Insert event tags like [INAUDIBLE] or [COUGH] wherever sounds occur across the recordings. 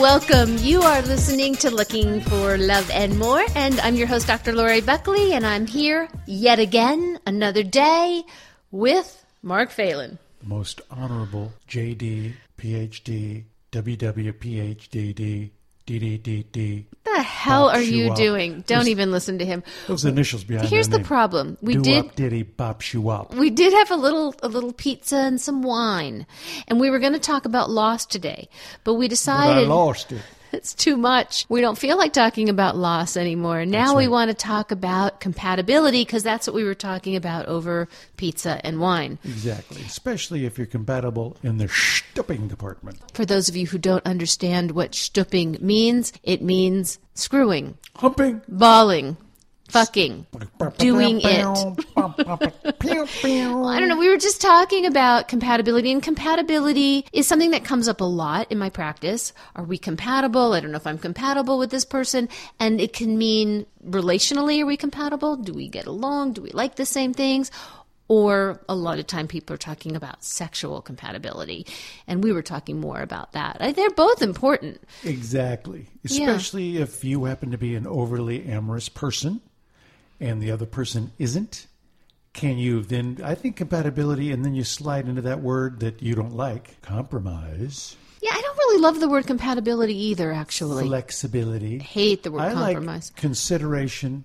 Welcome. You are listening to Looking for Love and More, and I'm your host, Dr. Lori Buckley, and I'm here yet again, another day, with Mark Phelan. Most honorable JD, PhD, WW, PhD, DDDD. What the hell Bop are you up. doing? Don't Those- even listen to him. Those initials behind Here's the name. problem. We Do did up, diddy, bop, shoe up. we did have a little a little pizza and some wine, and we were going to talk about loss today, but we But I decided lost it. It's too much. We don't feel like talking about loss anymore. Now we want to talk about compatibility because that's what we were talking about over pizza and wine. Exactly. Especially if you're compatible in the shtupping department. For those of you who don't understand what shtupping means, it means screwing, Humping. balling, fucking, doing it. I don't know. We were just talking about compatibility, and compatibility is something that comes up a lot in my practice. Are we compatible? I don't know if I'm compatible with this person. And it can mean relationally, are we compatible? Do we get along? Do we like the same things? Or a lot of time people are talking about sexual compatibility. And we were talking more about that. They're both important. Exactly. Especially if you happen to be an overly amorous person and the other person isn't. Can you then, I think compatibility, and then you slide into that word that you don't like compromise, Yeah, I don't really love the word compatibility either, actually. flexibility. hate the word I compromise. like consideration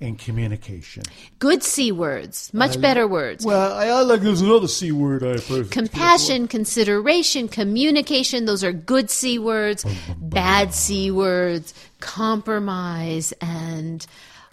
and communication. Good C words, much better words. Well, I, I like there's another C word I prefer. Compassion, consideration, communication, those are good C words. Oh, bad C words, compromise, and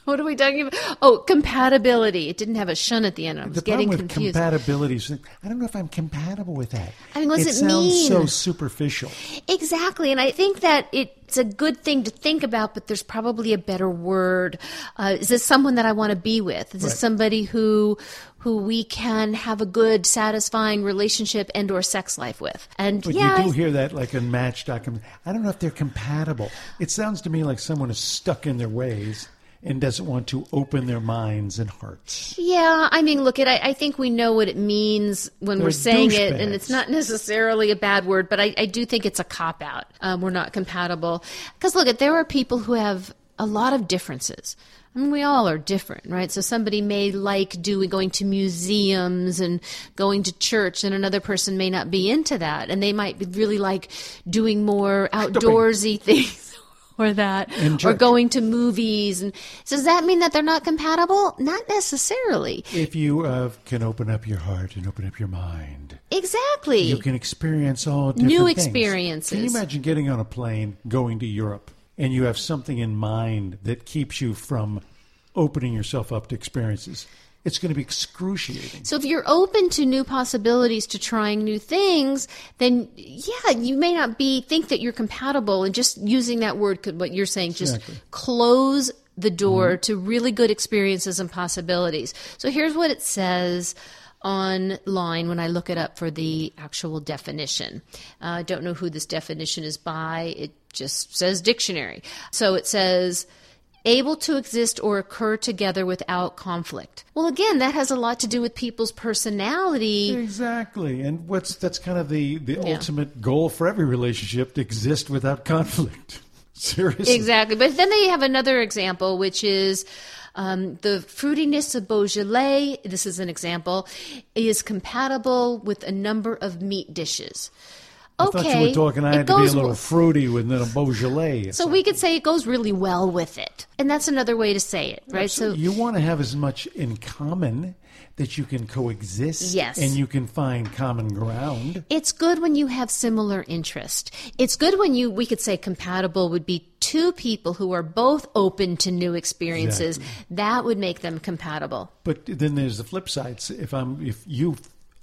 [LAUGHS] what are we talking about? Oh, compatibility. It didn't have a shun at the end. I was The getting problem with confused. compatibility I don't know if I'm compatible with that. I mean, what does it it sounds mean? so superficial. Exactly, and I think that it's a good thing to think about, but there's probably a better word. Uh, is this someone that I want to be with? Is this somebody who who we can have a good, satisfying relationship and or sex life with? And But yeah, you do I- hear that like in Match.com. I don't know if they're compatible. It sounds to me like someone is stuck in their ways and doesn't want to open their minds and hearts. Yeah, I mean, look, it. I, I think we know what it means when we're They're saying it, and it's not necessarily a bad word, but I, I do think it's a cop out. Um, we're not compatible because look, at there are people who have a lot of differences. I mean, we all are different, right? So somebody may like doing going to museums and going to church, and another person may not be into that, and they might be really like doing more outdoorsy [LAUGHS] things. Or that, or going to movies, and so does that mean that they're not compatible? Not necessarily. If you uh, can open up your heart and open up your mind, Exactly. you can experience all different New things. experiences. Can you imagine getting on a plane going to Europe and you have something in mind that keeps you from opening yourself up to experiences? It's going to be excruciating. so if you're open to new possibilities to trying new things, then yeah, you may not be think that you're compatible and just using that word could what you're saying just Exactly. close the door to really good experiences and possibilities. So here's what it says online when I look it up for the actual definition. Uh, I don't know who this definition is by. It just says dictionary. So it says able to exist or occur together without conflict. Well, again, that has a lot to do with people's personality. Exactly, and what's that's kind of the the Yeah. ultimate goal for every relationship to exist without [LAUGHS] conflict. Seriously, Exactly. But then they have another example, which is um, the fruitiness of Beaujolais. This is an example, is compatible with a number of meat dishes. I Okay. thought you were talking. I it had to be a little fruity with a Beaujolais. So we could say it goes really well with it. And that's another way to say it, right? So you want to have as much in common that you can coexist. Yes. and you can find common ground. it's good when you have similar interest. It's good when you we could say compatible would be two people who are both open to new experiences. That would make them compatible. But then there's the flip side. If I'm if you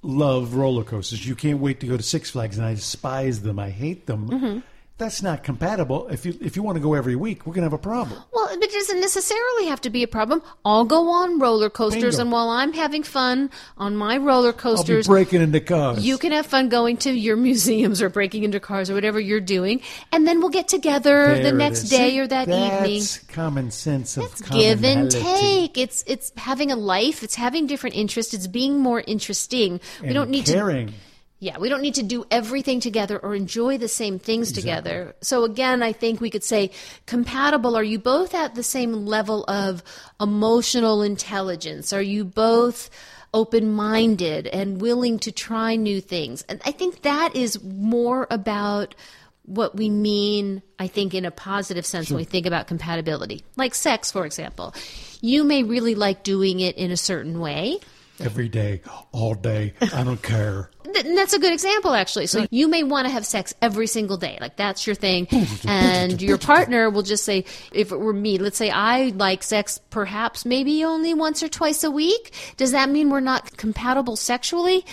love roller coasters, you can't wait to go to Six Flags, and I despise them. I hate them. Mm-hmm. That's not compatible. If you if you want to go every week, we're gonna have a problem. Well, it doesn't necessarily have to be a problem. I'll go on roller coasters, Bingo. and while I'm having fun on my roller I'll be coasters, breaking into cars. you can have fun going to your [LAUGHS] museums or breaking into cars or whatever you're doing, and then we'll get together There the next day or that that's evening. common sense of It's give and take. It's it's having a life. It's having different interests. It's being more interesting. we don't need to caring. Yeah, we don't need to do everything together or enjoy the same things together. So again, I think we could say compatible. Are you both at the same level of emotional intelligence? Are you both open minded and willing to try new things? And I think that is more about what we mean, I think, in a positive sense when we think about compatibility. Like sex, for example. You may really like doing it in a certain way. Every day, all day. I don't care. Th- that's a good example, actually. So you may want to have sex every single day, like that's your thing, and your partner will just say, if it were me, let's say I like sex, perhaps maybe only once or twice a week. Does that mean we're not compatible sexually?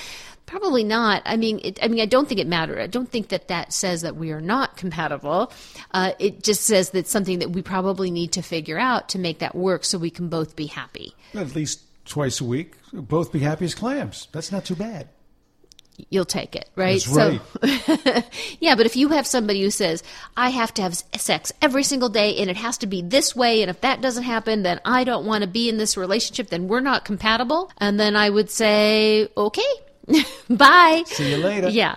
Probably not. I mean, it, I mean, I don't think it matters. I don't think that that says that we are not compatible. Uh, it just says that something that we probably need to figure out to make that work, so we can both be happy. At least twice a week, both be happy as clams. That's not too bad. you'll take it, right? That's right. [LAUGHS] yeah, but if you have somebody who says, I have to have sex every single day and it has to be this way, and if that doesn't happen, then I don't want to be in this relationship, then we're not compatible. And then I would say, okay, [LAUGHS] bye. See you later. Yeah.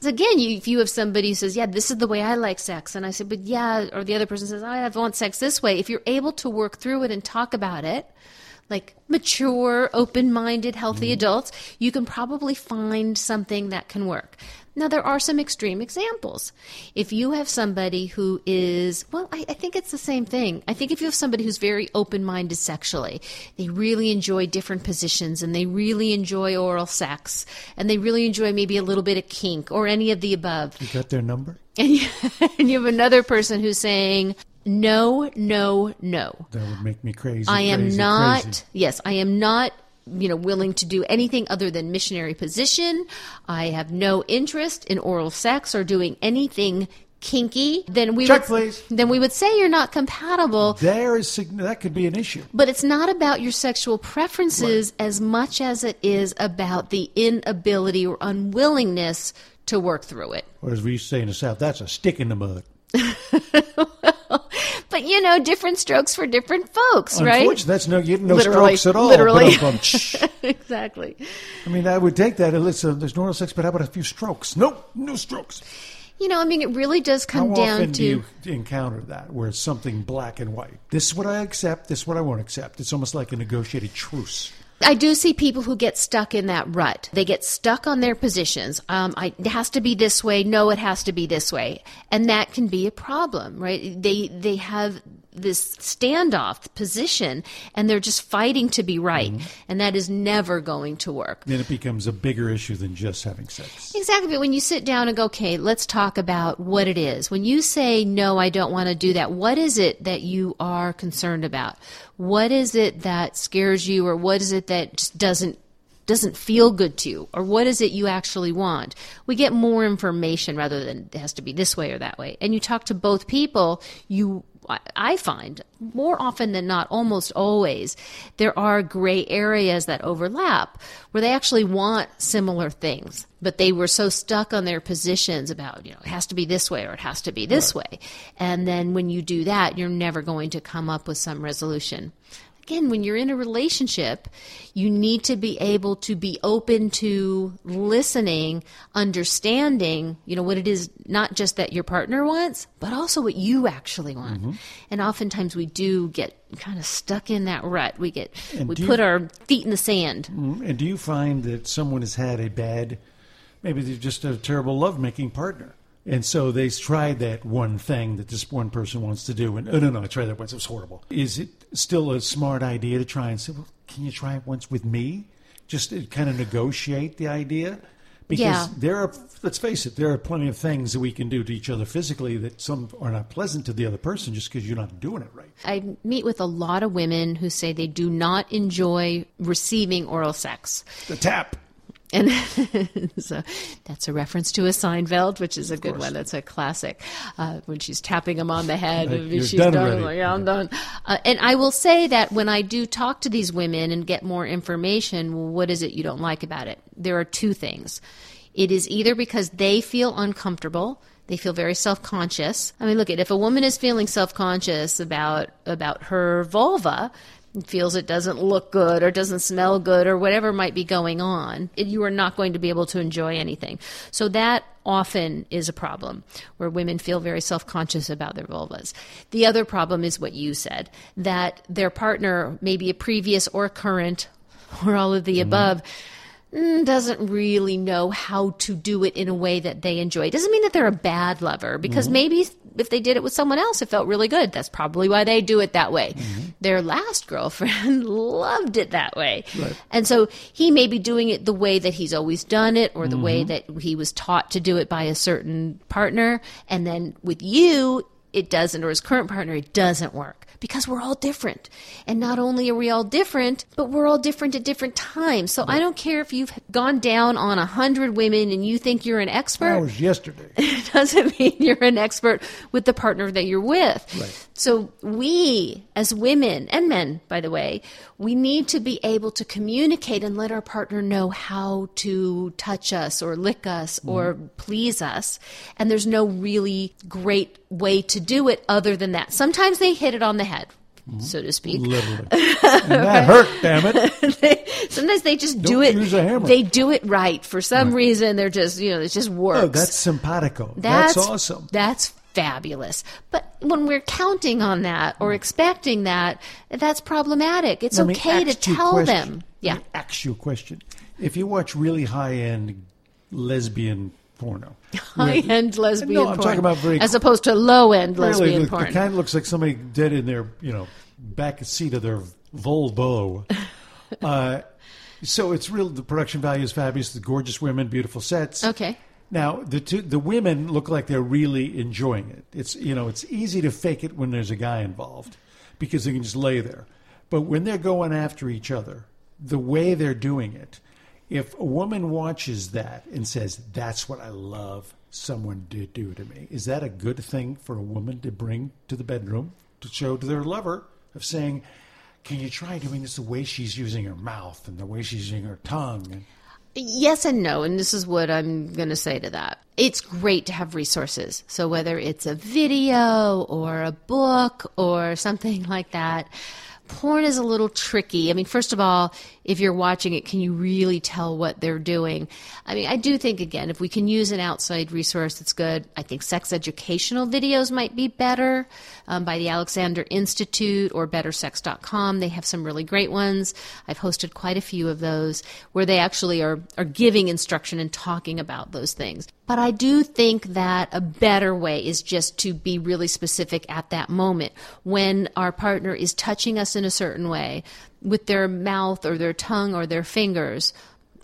So again, you, if you have somebody who says, yeah, this is the way I like sex, and I say, but yeah, or the other person says, I want sex this way, if you're able to work through it and talk about it, like mature, open minded, healthy mm-hmm. adults, you can probably find something that can work. Now, there are some extreme examples. If you have somebody who is, well, I, I think it's the same thing. I think if you have somebody who's very open minded sexually, they really enjoy different positions and they really enjoy oral sex and they really enjoy maybe a little bit of kink or any of the above. You got their number? And you, [LAUGHS] and you have another person who's saying, no, no, no. That would make me crazy. I am crazy, not, crazy. yes, I am not, you know, willing to do anything other than missionary position. I have no interest in oral sex or doing anything kinky. Then we Check, would, please. Then we would say you're not compatible. There is that could be an issue. But it's not about your sexual preferences as much as it is about the inability or unwillingness to work through it. Or as we used to say in the South, that's a stick in the mud. [LAUGHS] But you know, different strokes for different folks, right? That's no getting no Literally, strokes at all. literally. [LAUGHS] Exactly. I mean, I would take that. Listen, uh, there's no sex, but how about a few strokes? Nope, no strokes. You know, I mean, it really does How come down often to. do you encounter that where it's something black and white? This is what I accept. This is what I won't accept. It's almost like a negotiated truce. I do see people who get stuck in that rut. They get stuck on their positions. Um, I, it has to be this way. No, it has to be this way, and that can be a problem, right? They they have this standoff position, and they're just fighting to be right, mm-hmm. and that is never going to work. Then it becomes a bigger issue than just having sex. Exactly. But when you sit down and go, okay, let's talk about what it is. When you say, no, I don't want to do that, what is it that you are concerned about? What is it that scares you or what is it that just doesn't doesn't feel good to you or what is it you actually want we get more information rather than it has to be this way or that way and you talk to both people you I- I find more often than not, almost always, there are gray areas that overlap where they actually want similar things, but they were so stuck on their positions about, you know, it has to be this way or it has to be this way. And then when you do that, you're never going to come up with some resolution. Again, when you're in a relationship, you need to be able to be open to listening, understanding, you know, what it is, not just that your partner wants, but also what you actually want. Mm-hmm. And oftentimes we do get kind of stuck in that rut. We get, And we do you- put our feet in the sand. And do you find that someone has had a bad, maybe they're just a terrible lovemaking partner? And so they tried that one thing that this one person wants to do, and oh no, no, I tried that once; it was horrible. Is it still a smart idea to try and say, well, can you try it once with me? Just to kind of negotiate the idea, because Yeah. there are, let's face it, there are plenty of things that we can do to each other physically that some are not pleasant to the other person just because you're not doing it right. I meet with a lot of women who say they do not enjoy receiving oral sex. The tap. And [LAUGHS] so that's a reference to a Seinfeld, which is a good one. That's a classic. Uh, when she's tapping him on the head, Like, she's done done. already." Like, yeah, I'm done. Uh, and I will say that when I do talk to these women and get more information, well, what is it you don't like about it? There are two things. It is either because they feel uncomfortable. They feel very self-conscious. I mean, look at if a woman is feeling self-conscious about about her vulva, feels it doesn't look good or doesn't smell good or whatever might be going on, it, you are not going to be able to enjoy anything. So that often is a problem where women feel very self-conscious about their vulvas. The other problem is what you said, that their partner, maybe a previous or current or all of the above, mm, Mm, doesn't really know how to do it in a way that they enjoy. It doesn't mean that they're a bad lover because mm-hmm. maybe if they did it with someone else, it felt really good. That's probably why they do it that way. Mm-hmm. Their last girlfriend [LAUGHS] loved it that way. And so he may be doing it the way that he's always done it or the way mm-hmm. that he was taught to do it by a certain partner. And then with you, it doesn't, or his current partner, it doesn't work because we're all different. And not only are we all different, but we're all different at different times. So I don't care if you've gone down on a hundred women and you think you're an expert That was yesterday. [LAUGHS] it doesn't mean you're an expert with the partner that you're with. Right. So we, as women and men, by the way, we need to be able to communicate and let our partner know how to touch us or lick us mm-hmm. or please us. And there's no really great way to do it other than that. Sometimes they hit it on the head. Mm-hmm. So to speak. Literally. [LAUGHS] and that hurt, damn it. [LAUGHS] They- sometimes they just do Don't it. use a hammer. They do it right for some reason. They're just you know it just oh, works. Oh, that's simpatico. That's, That's, awesome. That's fabulous. But when we're counting on that or mm. expecting that, that's problematic. It's Let okay to ask you a tell question. them. Let Yeah. me ask you a question. If you watch really high end lesbian porno, [LAUGHS] High end lesbian No, I'm porn. talking about very- as opposed to low end lesbian really, the, porn. the kind looks like somebody dead in their, you know, back seat of their Volvo. [LAUGHS] uh, so it's real. The production value is fabulous. The gorgeous women, beautiful sets. Okay. Now the two, the women look like they're really enjoying it. It's you know it's easy to fake it when there's a guy involved because they can just lay there. But when they're going after each other, the way they're doing it, if a woman watches that and says, "That's what I love someone to do to me," is that a good thing for a woman to bring to the bedroom to show to their lover of saying? Can you try doing this the way she's using her mouth and the way she's using her tongue? Yes and no, and this is what I'm going to say to that. It's great to have resources. So whether it's a video or a book or something [LAUGHS] like that, porn is a little tricky. I mean, first of all, if you're watching it, can you really tell what they're doing? I mean, I do think again, if we can use an outside resource that's good, I think sex educational videos might be better um, by the Alexander Institute or BetterSex.com. They have some really great ones. I've hosted quite a few of those where they actually are, are giving instruction and talking about those things. But I do think that a better way is just to be really specific at that moment when our partner is touching us in a certain way with their mouth or their tongue or their fingers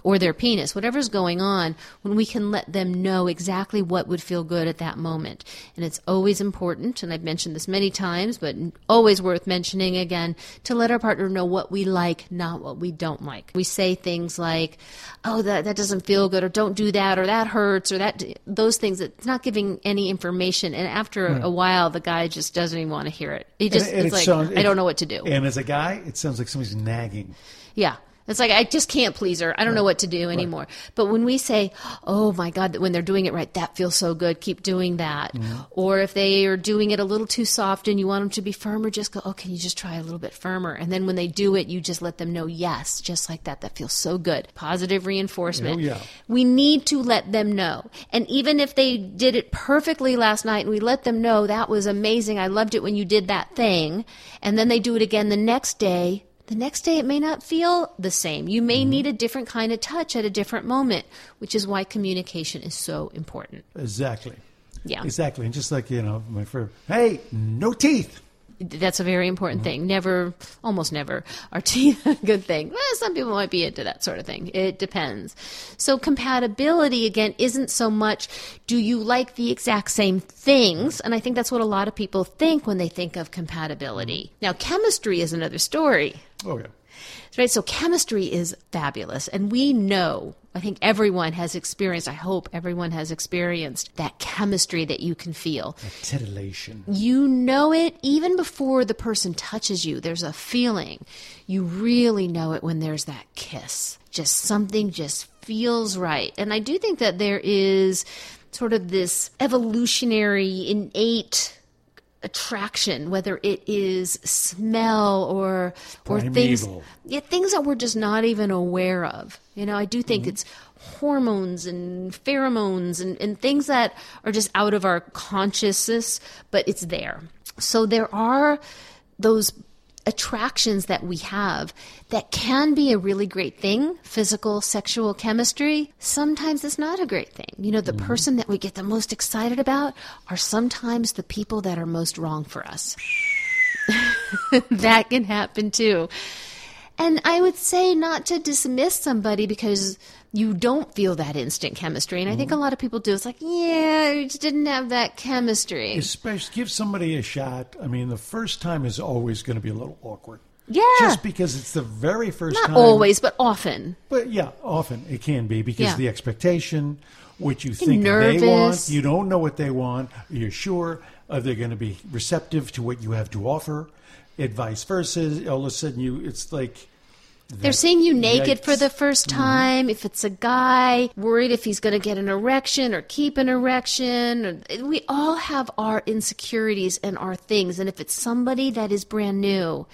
or their penis, whatever's going on, when we can let them know exactly what would feel good at that moment. And it's always important, and I've mentioned this many times, but always worth mentioning again, to let our partner know what we like, not what we don't like. We say things like, oh, that, that doesn't feel good, or don't do that, or that hurts, or that, those things. It's not giving any information. And after a while, the guy just doesn't even want to hear it. He just, and it's it like, sounds- I don't know what to do. And as a guy, it sounds like somebody's nagging. Yeah. It's like I just can't please her. I don't know what to do anymore. But when we say, "Oh my God," that when they're doing it right, that feels so good. Keep doing that. Mm-hmm. Or if they are doing it a little too soft and you want them to be firmer, just go, "Oh, can you just try a little bit firmer?" And then when they do it, you just let them know, "Yes, just like that. That feels so good." Positive reinforcement. Oh, yeah. We need to let them know. And even if they did it perfectly last night and we let them know that was amazing, I loved it when you did that thing, and then they do it again the next day, the next day it may not feel the same. You may mm-hmm. need a different kind of touch at a different moment, which is why communication is so important. Exactly. Yeah. Exactly. And just like, you know, my friend, hey, no teeth. That's a very important thing. Never, almost never, are teeth [LAUGHS] a good thing. Well, some people might be into that sort of thing. It depends. So compatibility, again, isn't so much do you like the exact same things? And I think that's what a lot of people think when they think of compatibility. Now, chemistry is another story. Oh, yeah. Right, so chemistry is fabulous, and we know I think everyone has experienced, I hope everyone has experienced that chemistry that you can feel. A titillation. You know it even before the person touches you. There's a feeling. You really know it when there's that kiss. Just something just feels right. And I do think that there is sort of this evolutionary, innate attraction, whether it is smell or or things yeah, things that we're just not even aware of. You know, I do think mm-hmm. it's hormones and pheromones and, and things that are just out of our consciousness, but it's there. So there are those attractions that we have that can be a really great thing, physical, sexual chemistry, sometimes it's not a great thing. You know, the mm-hmm. person that we get the most excited about are sometimes the people that are most wrong for us. [LAUGHS] that can happen too. And I would say not to dismiss somebody because you don't feel that instant chemistry. And I think a mm-hmm. lot of people do. It's like, yeah, you just didn't have that chemistry. Especially give somebody a shot. I mean, the first time is always going to be a little awkward. Yeah. Just because it's the very first Not time. always, but often. But yeah, often it can be because Yeah. the expectation, what you think they nervous. want, you don't know what they want. You're sure are they going to be receptive to what you have to offer? And vice versa. All of a sudden, you it's like They're seeing you naked Yikes. for the first mm-hmm. time. If it's a guy, worried if he's going to get an erection or keep an erection. Or, we all have our insecurities and our things. And if it's somebody that is brand new,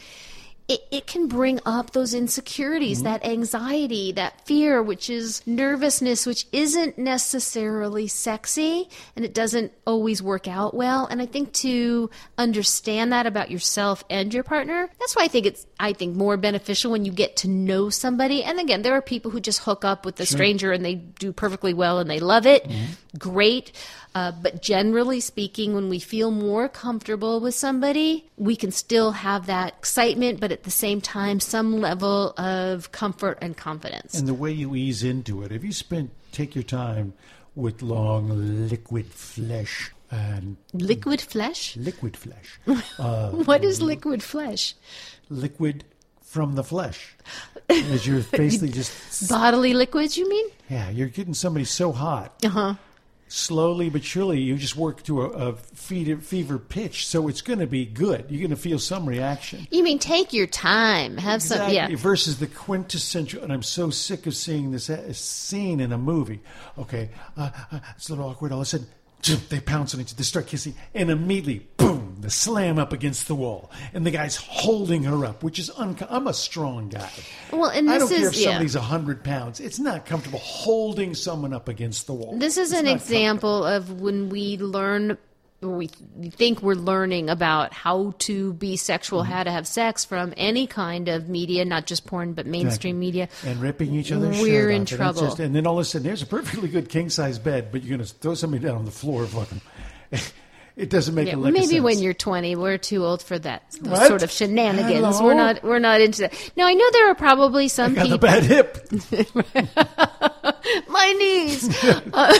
it, it can bring up those insecurities, mm-hmm. that anxiety, that fear, which is nervousness, which isn't necessarily sexy and it doesn't always work out well. And I think to understand that about yourself and your partner, that's why I think it's, I think, more beneficial when you get to know somebody. And again, there are people who just hook up with a stranger and they do perfectly well and they love it. Mm-hmm. Great. Uh, but generally speaking, when we feel more comfortable with somebody, we can still have that excitement, but at the same time, some level of comfort and confidence. and the way you ease into it. If you spend take your time with long liquid flesh and liquid flesh? liquid flesh, [LAUGHS] What is liquid flesh? liquid from the flesh, as you're basically [LAUGHS] just Bodily liquids, you mean? Yeah, you're getting somebody so hot. Uh huh. Slowly but surely, you just work to a, a fever, fever pitch, so it's going to be good. You're going to feel some reaction. You mean take your time, have some, yeah. Versus the quintessential, and I'm so sick of seeing this uh, scene in a movie. Okay, uh, uh, it's a little awkward. All of a sudden, they pounce on each other, they start kissing, and immediately, boom, the slam up against the wall, and the guy's holding her up, which is unco- I'm a strong guy. Well, and I don't care if somebody's a hundred pounds. It's not comfortable holding someone up against the wall. This is It's an example of when we learn we think we're learning about how to be sexual, Mm-hmm. how to have sex from any kind of media, not just porn, but mainstream media. and ripping each other's We're in off. And trouble. just- and then all of a sudden, there's a perfectly good king size bed, but you're going to throw somebody down on the floor. Fucking, [LAUGHS] it doesn't make Yeah, a lick of maybe when you're 20, we're too old for that sort of shenanigans. Hello? We're not we're not into that. Now I know there are probably some people. bad hip. [LAUGHS] [LAUGHS] [LAUGHS] My knees, [LAUGHS] uh, [LAUGHS]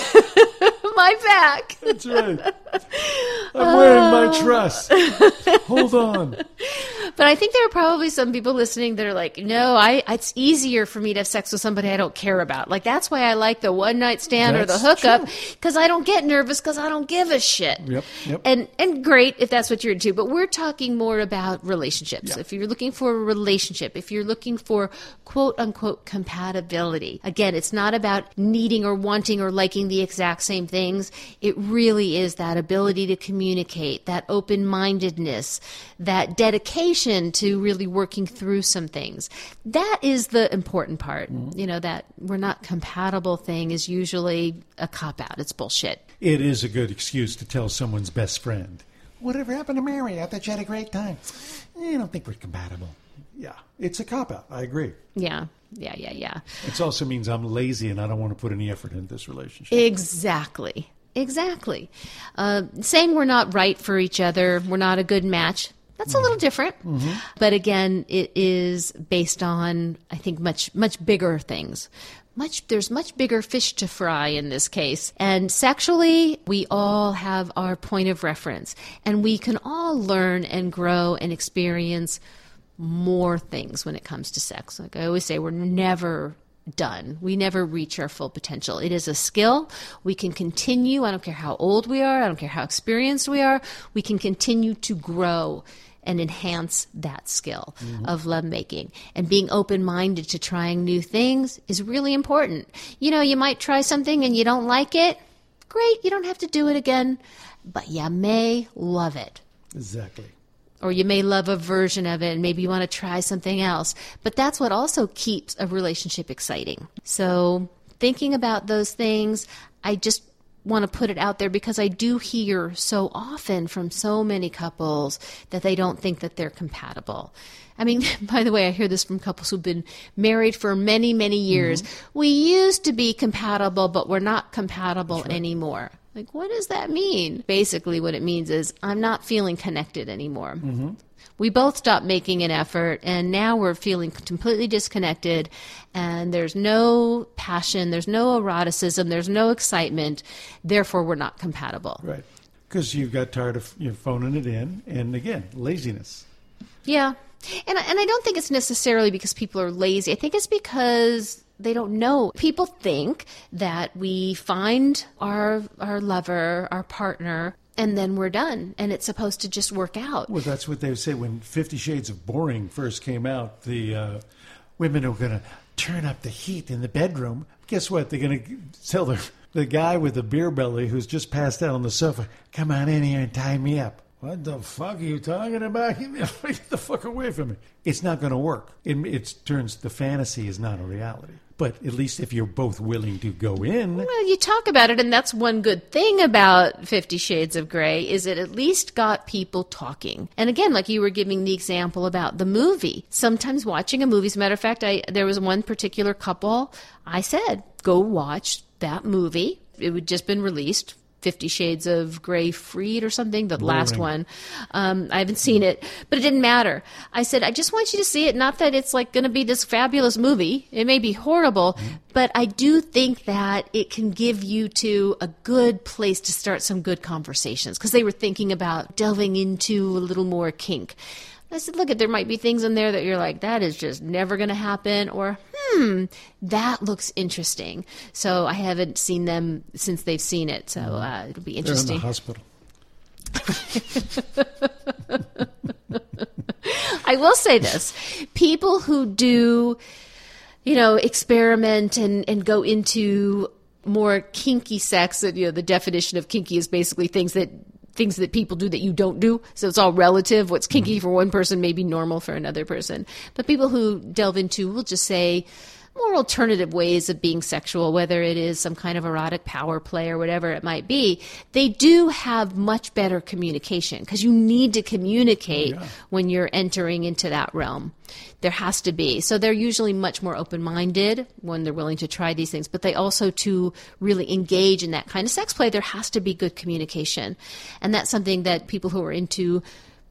my back. That's right. I'm wearing my truss. Hold on. But I think there are probably some people listening that are like, no, I it's easier for me to have sex with somebody I don't care about. Like that's why I like the one night stand or the hookup because I don't get nervous because I don't give a shit. Yep, yep. And and great if that's what you're into. But we're talking more about relationships. If you're looking for a relationship, if you're looking for quote unquote compatibility, again, it's not about needing or wanting or liking the exact same things. It really is that ability to communicate, that open mindedness, that dedication to really working through some things. That is the important part. Mm-hmm. You know, that we're not compatible thing is usually a cop out. It's bullshit. It is a good excuse to tell someone's best friend, Whatever happened to Mary? I thought you had a great time. I don't think we're compatible. Yeah, it's a cop out. I agree. Yeah. Yeah, yeah, yeah. It also means I'm lazy and I don't want to put any effort into this relationship. Exactly. Exactly. Uh, saying we're not right for each other, we're not a good match. That's a little different, but again, it is based on I think much much bigger things. Much there's much bigger fish to fry in this case. And sexually, we all have our point of reference, and we can all learn and grow and experience more things when it comes to sex. Like I always say, we're never done. We never reach our full potential. It is a skill. We can continue. I don't care how old we are. I don't care how experienced we are. We can continue to grow and enhance that skill mm-hmm. of lovemaking. And being open minded to trying new things is really important. You know, you might try something and you don't like it. Great, you don't have to do it again, but you may love it. Exactly. Or you may love a version of it and maybe you want to try something else. But that's what also keeps a relationship exciting. So, thinking about those things, I just want to put it out there because I do hear so often from so many couples that they don't think that they're compatible. I mean, [LAUGHS] by the way, I hear this from couples who've been married for many, many years. Mm-hmm. We used to be compatible, but we're not compatible right. anymore. Like, what does that mean? Basically, what it means is I'm not feeling connected anymore. Mm-hmm. We both stopped making an effort and now we're feeling completely disconnected and there's no passion there's no eroticism there's no excitement. Therefore we're not compatible. Right. Because you got tired of you phoning it in and again laziness. Yeah. And, and i don't think it's necessarily because people are lazy. I think it's because they don't know. People think that we find our our lover, our partner, and then we're done and it's supposed to just work out well that's what they say when 50 shades of boring first came out the uh, women are going to turn up the heat in the bedroom guess what they're going to tell the, the guy with the beer belly who's just passed out on the sofa come on in here and tie me up what the fuck are you talking about? [LAUGHS] Get the fuck away from me. It's not going to work. It, it turns the fantasy is not a reality. But at least if you're both willing to go in. Well, you talk about it, and that's one good thing about Fifty Shades of Grey is it at least got people talking. And again, like you were giving the example about the movie. Sometimes watching a movie, as a matter of fact, I there was one particular couple I said, go watch that movie. It had just been released Fifty Shades of Grey Freed or something, the last one. Um, I haven't seen it, but it didn't matter. I said, I just want you to see it. Not that it's like going to be this fabulous movie. It may be horrible, mm-hmm. but I do think that it can give you to a good place to start some good conversations because they were thinking about delving into a little more kink. I said, look, at there might be things in there that you're like, that is just never going to happen, or hmm, that looks interesting. So I haven't seen them since they've seen it, so mm-hmm. uh, it'll be interesting. They're in the hospital. [LAUGHS] I will say this: people who do, you know, experiment and and go into more kinky sex. That you know, the definition of kinky is basically things that things that people do that you don't do. So it's all relative. What's kinky mm-hmm. for one person may be normal for another person. But people who delve into, we'll just say, more alternative ways of being sexual, whether it is some kind of erotic power play or whatever it might be, they do have much better communication because you need to communicate yeah. when you're entering into that realm. There has to be. So they're usually much more open minded when they're willing to try these things, but they also, to really engage in that kind of sex play, there has to be good communication. And that's something that people who are into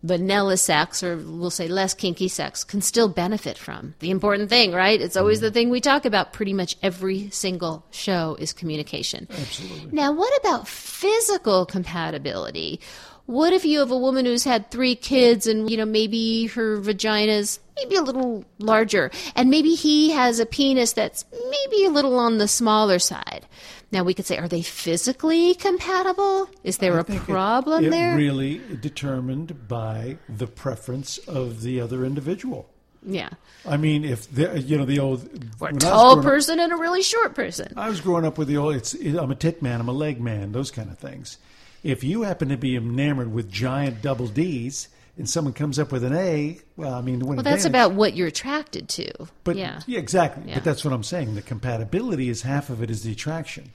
vanilla sex or we'll say less kinky sex can still benefit from. The important thing, right? It's always the mm-hmm. thing we talk about pretty much every single show is communication. Absolutely. Now, what about physical compatibility? What if you have a woman who's had three kids and, you know, maybe her vagina's maybe a little larger and maybe he has a penis that's maybe a little on the smaller side? Now we could say, are they physically compatible? Is there I a problem it, it there? Really determined by the preference of the other individual. Yeah. I mean, if the, you know the old or a tall person up, and a really short person. I was growing up with the old. It's I'm a tit man. I'm a leg man. Those kind of things. If you happen to be enamored with giant double D's, and someone comes up with an A, well, I mean, well, that's about what you're attracted to. But yeah, yeah exactly. Yeah. But that's what I'm saying. The compatibility is half of it is the attraction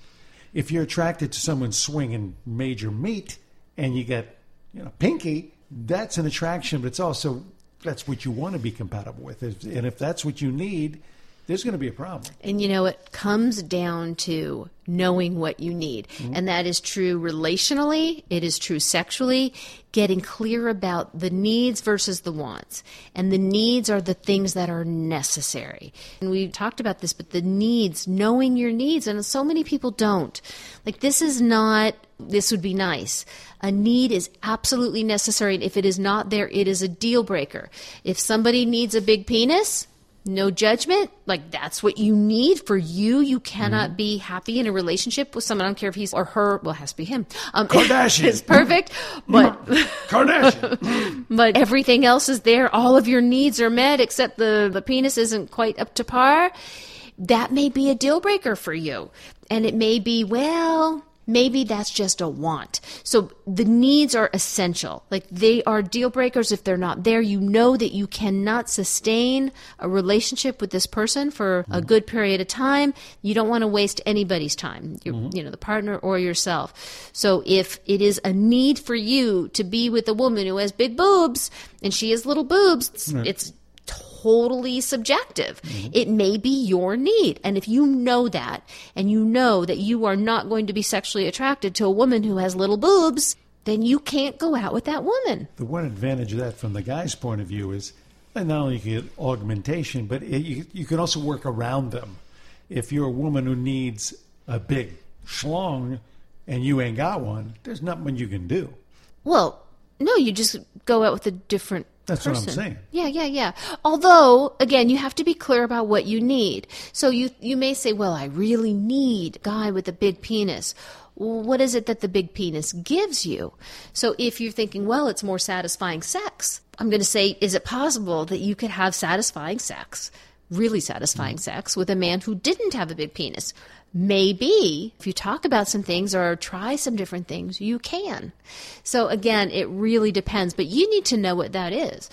if you're attracted to someone swinging major meat and you get, you know, pinky, that's an attraction, but it's also that's what you want to be compatible with. And if that's what you need, there's going to be a problem. And you know, it comes down to knowing what you need. Mm-hmm. And that is true relationally, it is true sexually, getting clear about the needs versus the wants. And the needs are the things that are necessary. And we talked about this, but the needs, knowing your needs, and so many people don't. Like, this is not, this would be nice. A need is absolutely necessary. And if it is not there, it is a deal breaker. If somebody needs a big penis, no judgment. Like that's what you need for you. You cannot be happy in a relationship with someone. I don't care if he's or her. Well, it has to be him. Um, [LAUGHS] Kardashian. is perfect, but [LAUGHS] Kardashian. [LAUGHS] but everything else is there. All of your needs are met except the the penis isn't quite up to par. That may be a deal breaker for you, and it may be well. Maybe that's just a want. So the needs are essential. Like they are deal breakers if they're not there. You know that you cannot sustain a relationship with this person for a mm-hmm. good period of time. You don't want to waste anybody's time, your, mm-hmm. you know, the partner or yourself. So if it is a need for you to be with a woman who has big boobs and she has little boobs, it's, it's totally subjective. It may be your need. And if you know that and you know that you are not going to be sexually attracted to a woman who has little boobs, then you can't go out with that woman. the one advantage of that from the guy's point of view is not only you get augmentation, but it, you, you can also work around them. If you're a woman who needs a big schlong and you ain't got one, there's nothing you can do. Well, no, you just go out with a different That's what I'm saying. Yeah, yeah, yeah. Although, again, you have to be clear about what you need. So you you may say, "Well, I really need a guy with a big penis." What is it that the big penis gives you? So if you're thinking, "Well, it's more satisfying sex," I'm going to say, "Is it possible that you could have satisfying sex, really satisfying mm. sex, with a man who didn't have a big penis?" Maybe if you talk about some things or try some different things, you can. So again, it really depends, but you need to know what that is.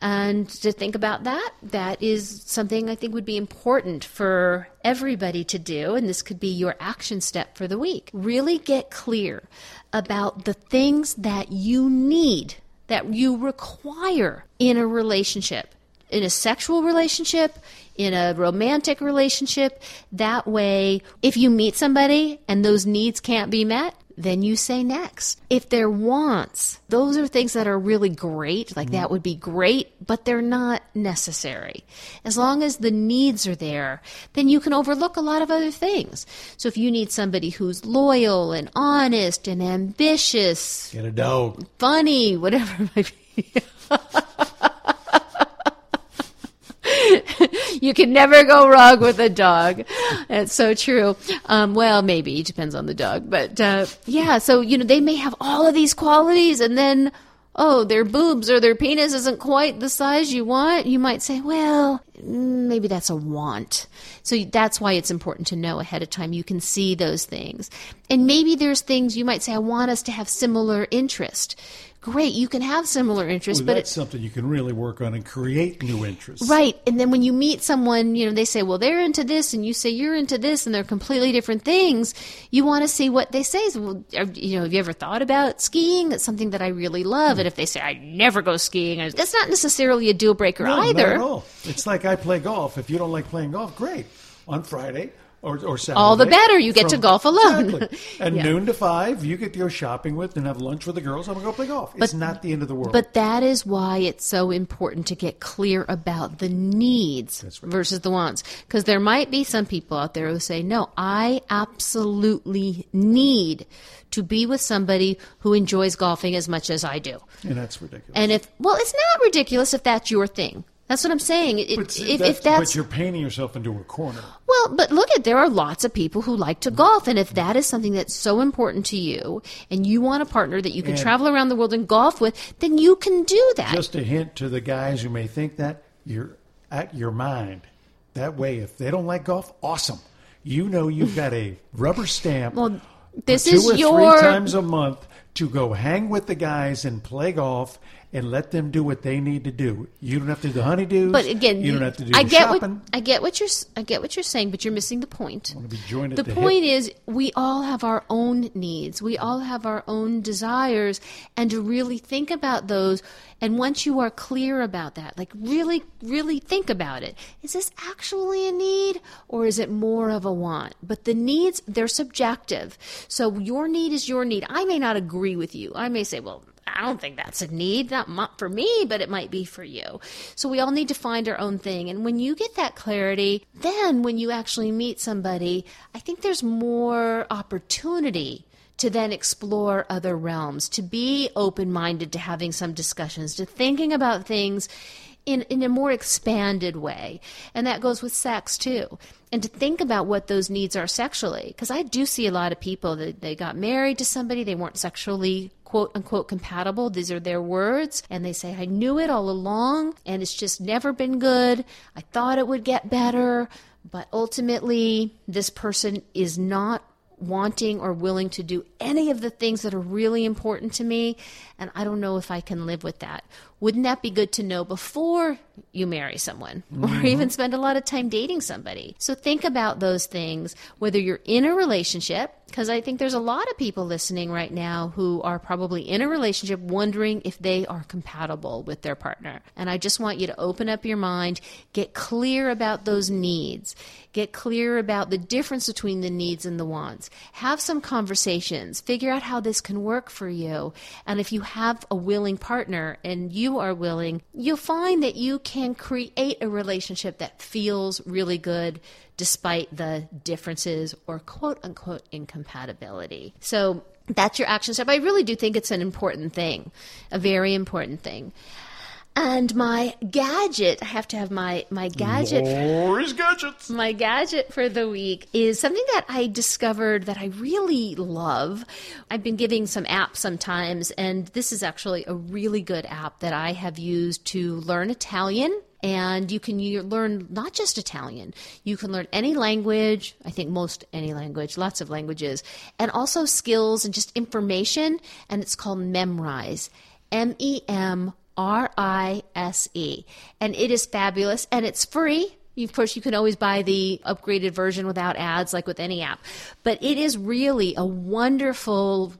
And to think about that, that is something I think would be important for everybody to do. And this could be your action step for the week. Really get clear about the things that you need, that you require in a relationship in a sexual relationship, in a romantic relationship. That way, if you meet somebody and those needs can't be met, then you say next. If they're wants, those are things that are really great, like that would be great, but they're not necessary. As long as the needs are there, then you can overlook a lot of other things. So if you need somebody who's loyal and honest and ambitious, Get a dog. funny, whatever it might be. [LAUGHS] you can never go wrong with a dog. That's so true. Um, well, maybe it depends on the dog, but uh, yeah. So you know they may have all of these qualities, and then oh, their boobs or their penis isn't quite the size you want. You might say, well, maybe that's a want. So that's why it's important to know ahead of time. You can see those things, and maybe there's things you might say, I want us to have similar interest. Great, you can have similar interests, but it's something you can really work on and create new interests. Right. And then when you meet someone, you know, they say, well, they're into this, and you say you're into this, and they're completely different things. You want to see what they say. So, well, you know, have you ever thought about skiing? That's something that I really love. And if they say, I never go skiing, that's not necessarily a deal breaker No, either. Not at all. It's like I play golf. If you don't like playing golf, great. On Friday or, or Saturday. All the better. You get to golf alone. Exactly. [LAUGHS] At Yeah. noon to five, you get to go shopping with and have lunch with the girls. I'm going to go play golf. it's not the end of the world. But that is why it's so important to get clear about the needs right. versus the wants. Because there might be some people out there who say, no, I absolutely need to be with somebody who enjoys golfing as much as I do. and that's ridiculous. And if, well, it's not ridiculous if that's your thing. That's what I'm saying. It, but, if, that's, if that's but you're painting yourself into a corner. well, but look at there are lots of people who like to golf, and if that is something that's so important to you, and you want a partner that you can And- travel around the world and golf with, then you can do that. Just a hint to the guys who may think that you're at your mind. That way, if they don't like golf, awesome. You know you've got a rubber stamp. Well, this two is or your three times a month to go hang with the guys and play golf and let them do what they need to do. You don't have to do the honeydews. But again, you don't have to do I the get shopping. what I get what you're I get what you're saying, but you're missing the point. want to be joined The the point hip. is, we all have our own needs. We all have our own desires, and to really think about those. And once you are clear about that, like really, really think about it. Is this actually a need, or is it more of a want? But the needs, they're subjective. So your need is your need. I may not agree with you. I may say, well. I don't think that's a need, not for me, but it might be for you. So we all need to find our own thing. And when you get that clarity, then when you actually meet somebody, I think there's more opportunity to then explore other realms, to be open minded to having some discussions, to thinking about things in, in a more expanded way. And that goes with sex too. And to think about what those needs are sexually. Because I do see a lot of people that they got married to somebody, they weren't sexually quote unquote compatible. These are their words. And they say, I knew it all along and it's just never been good. I thought it would get better. But ultimately, this person is not wanting or willing to do any of the things that are really important to me. And I don't know if I can live with that. Wouldn't that be good to know before you marry someone or mm-hmm. even spend a lot of time dating somebody? So think about those things, whether you're in a relationship, because I think there's a lot of people listening right now who are probably in a relationship wondering if they are compatible with their partner. And I just want you to open up your mind, get clear about those needs, get clear about the difference between the needs and the wants, have some conversations, figure out how this can work for you. And if you have a willing partner and you you are willing, you'll find that you can create a relationship that feels really good despite the differences or quote unquote incompatibility. So that's your action step. I really do think it's an important thing, a very important thing. And my gadget, I have to have my, my gadget. Lori's gadgets. My gadget for the week is something that I discovered that I really love. I've been giving some apps sometimes, and this is actually a really good app that I have used to learn Italian and you can learn not just Italian, you can learn any language, I think most any language, lots of languages, and also skills and just information. And it's called Memrise. M E M R I S E. And it is fabulous and it's free. Of course, you can always buy the upgraded version without ads, like with any app. But it is really a wonderful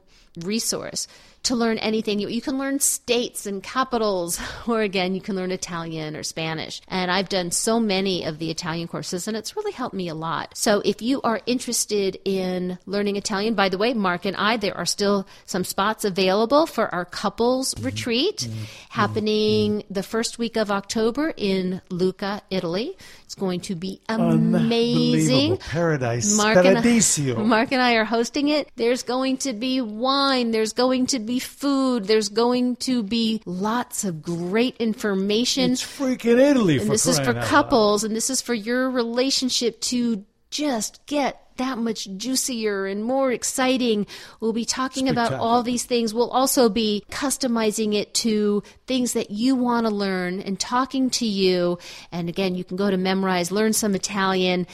resource to learn anything. You, you can learn states and capitals, [LAUGHS] or again, you can learn Italian or Spanish. And I've done so many of the Italian courses, and it's really helped me a lot. So if you are interested in learning Italian, by the way, Mark and I, there are still some spots available for our couples mm-hmm. retreat mm-hmm. happening mm-hmm. the first week of October in Lucca, Italy. It's going to be amazing. Paradise. Mark. And, I, [LAUGHS] Mark and I are hosting it. There's going to be wine. There's going to be food. There's going to be lots of great information. It's freaking Italy. And this is for couples, and this is for your relationship to just get that much juicier and more exciting. We'll be talking about all these things. We'll also be customizing it to things that you want to learn and talking to you. And again, you can go to Memrise, learn some Italian,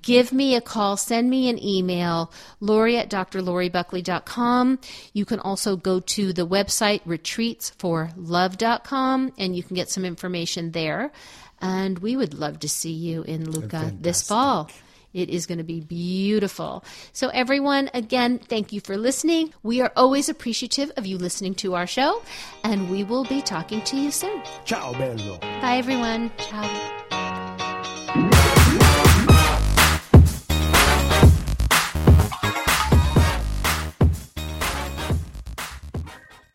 give me a call, send me an email, Lori at drloribuckley.com. You can also go to the website retreatsforlove.com and you can get some information there. And we would love to see you in Lucca this fall. It is going to be beautiful. So, everyone, again, thank you for listening. We are always appreciative of you listening to our show, and we will be talking to you soon. Ciao, bello. Bye, everyone. Ciao.